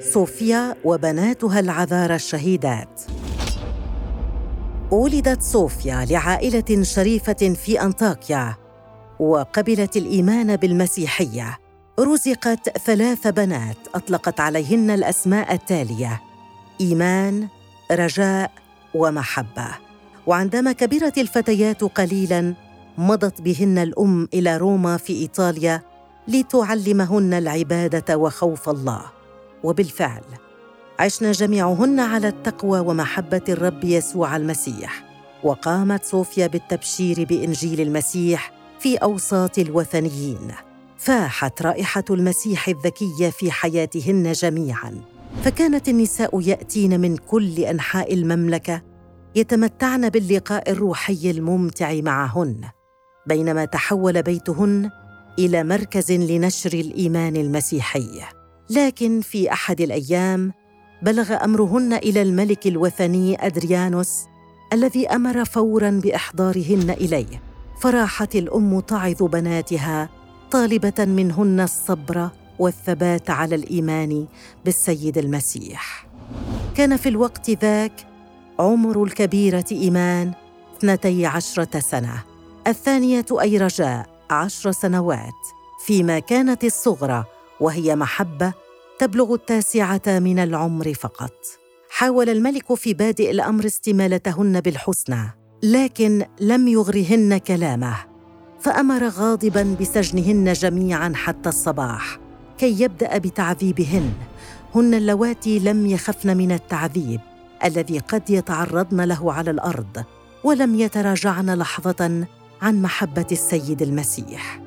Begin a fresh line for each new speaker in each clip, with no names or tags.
صوفيا وبناتها العذارى الشهيدات. ولدت صوفيا لعائلة شريفة في أنطاكيا وقبلت الإيمان بالمسيحية. رزقت ثلاث بنات أطلقت عليهن الأسماء التالية إيمان رجاء ومحبة. وعندما كبرت الفتيات قليلا مضت بهن الأم إلى روما في إيطاليا لتعلمهن العبادة وخوف الله. وبالفعل عشن جميعهن على التقوى ومحبة الرب يسوع المسيح وقامت صوفيا بالتبشير بإنجيل المسيح في أوساط الوثنيين فاحت رائحة المسيح الذكية في حياتهن جميعا. فكانت النساء يأتين من كل أنحاء المملكة يتمتعن باللقاء الروحي الممتع معهن بينما تحول بيتهن إلى مركز لنشر الإيمان المسيحي. لكن في أحد الأيام بلغ أمرهن إلى الملك الوثني أدريانوس الذي أمر فورا بإحضارهن إليه. فراحت الأم تعظ بناتها طالبة منهن الصبر والثبات على الإيمان بالسيد المسيح. كان في الوقت ذاك عمر الكبيرة إيمان اثنتي عشرة سنة الثانية أي رجاء عشر سنوات فيما كانت الصغرى وهي محبة تبلغ التاسعة من العمر فقط. حاول الملك في بادئ الأمر استمالتهن بالحسنى لكن لم يغرهن كلامه فأمر غاضبا بسجنهن جميعا حتى الصباح كي يبدأ بتعذيبهن. هن اللواتي لم يخفن من التعذيب الذي قد يتعرضن له على الأرض ولم يتراجعن لحظة عن محبة السيد المسيح.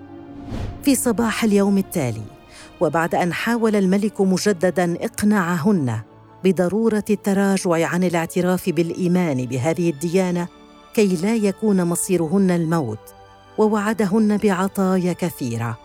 في صباح اليوم التالي وبعد أن حاول الملك مجددا إقناعهن بضرورة التراجع عن الاعتراف بالإيمان بهذه الديانة كي لا يكون مصيرهن الموت ووعدهن بعطايا كثيرة.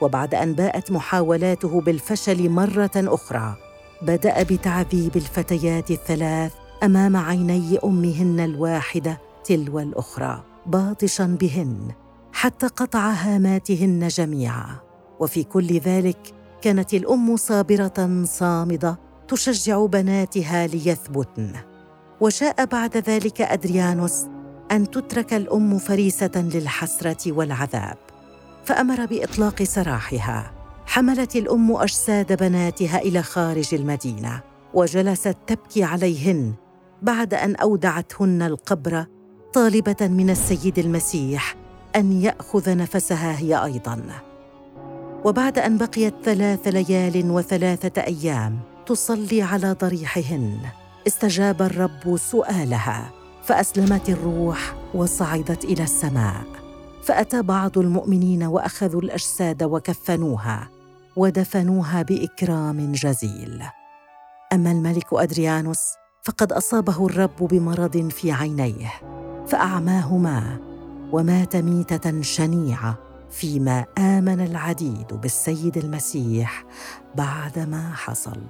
وبعد أن باءت محاولاته بالفشل مرة أخرى بدأ بتعذيب الفتيات الثلاث أمام عيني أمهن الواحدة تلو الأخرى باطشا بهن حتى قطع هاماتهن جميعا. وفي كل ذلك كانت الأم صابرة صامدة تشجع بناتها ليثبتن. وشاء بعد ذلك أدريانوس أن تترك الأم فريسة للحسرة والعذاب. فأمر بإطلاق سراحها. حملت الأم أجساد بناتها إلى خارج المدينة وجلست تبكي عليهن بعد أن أودعتهن القبر طالبة من السيد المسيح أن يأخذ نفسها هي أيضا. وبعد أن بقيت ثلاث ليال وثلاثة أيام تصلي على ضريحهن استجاب الرب سؤالها فأسلمت الروح وصعدت إلى السماء. فأتى بعض المؤمنين وأخذوا الأجساد وكفنوها ودفنوها بإكرام جزيل. أما الملك أدريانوس فقد أصابه الرب بمرض في عينيه فأعماهما ومات ميتة شنيعة فيما آمن العديد بالسيد المسيح بعدما حصل.